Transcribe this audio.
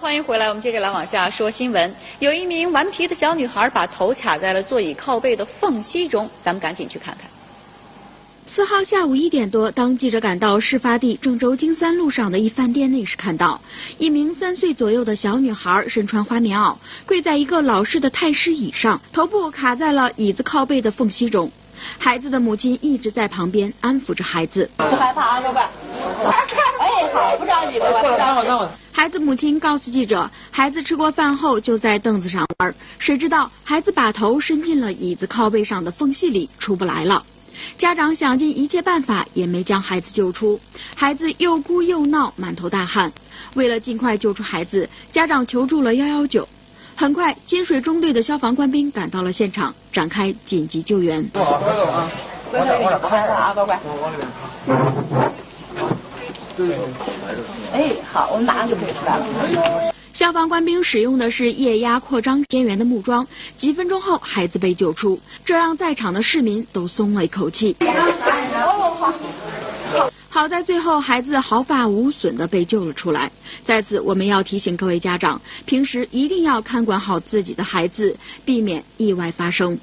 欢迎回来，我们接着来往下说新闻。有一名顽皮的小女孩把头卡在了座椅靠背的缝隙中，咱们赶紧去看看。四号下午一点多，当记者赶到事发地郑州金三路上的一饭店内时，看到一名三岁左右的小女孩身穿花棉袄，跪在一个老式的太师椅上，头部卡在了椅子靠背的缝隙中。孩子的母亲一直在旁边安抚着孩子。不害怕啊，乖乖。哎，好，不着急，乖乖。等会等会。孩子母亲告诉记者，孩子吃过饭后就在凳子上玩，谁知道孩子把头伸进了椅子靠背上的缝隙里，出不来了。家长想尽一切办法也没将孩子救出，孩子又哭又闹，满头大汗。为了尽快救出孩子，家长求助了幺幺九。很快，金水中队的消防官兵赶到了现场，展开紧急救援。不好，快走啊！快点，快点，快点啊，乖乖。往里面。哎，好，我们马上就可以出来了。消防官兵使用的是液压扩张间源的木桩，几分钟后，孩子被救出，这让在场的市民都松了一口气。好在最后孩子毫发无损的被救了出来。在此，我们要提醒各位家长，平时一定要看管好自己的孩子，避免意外发生。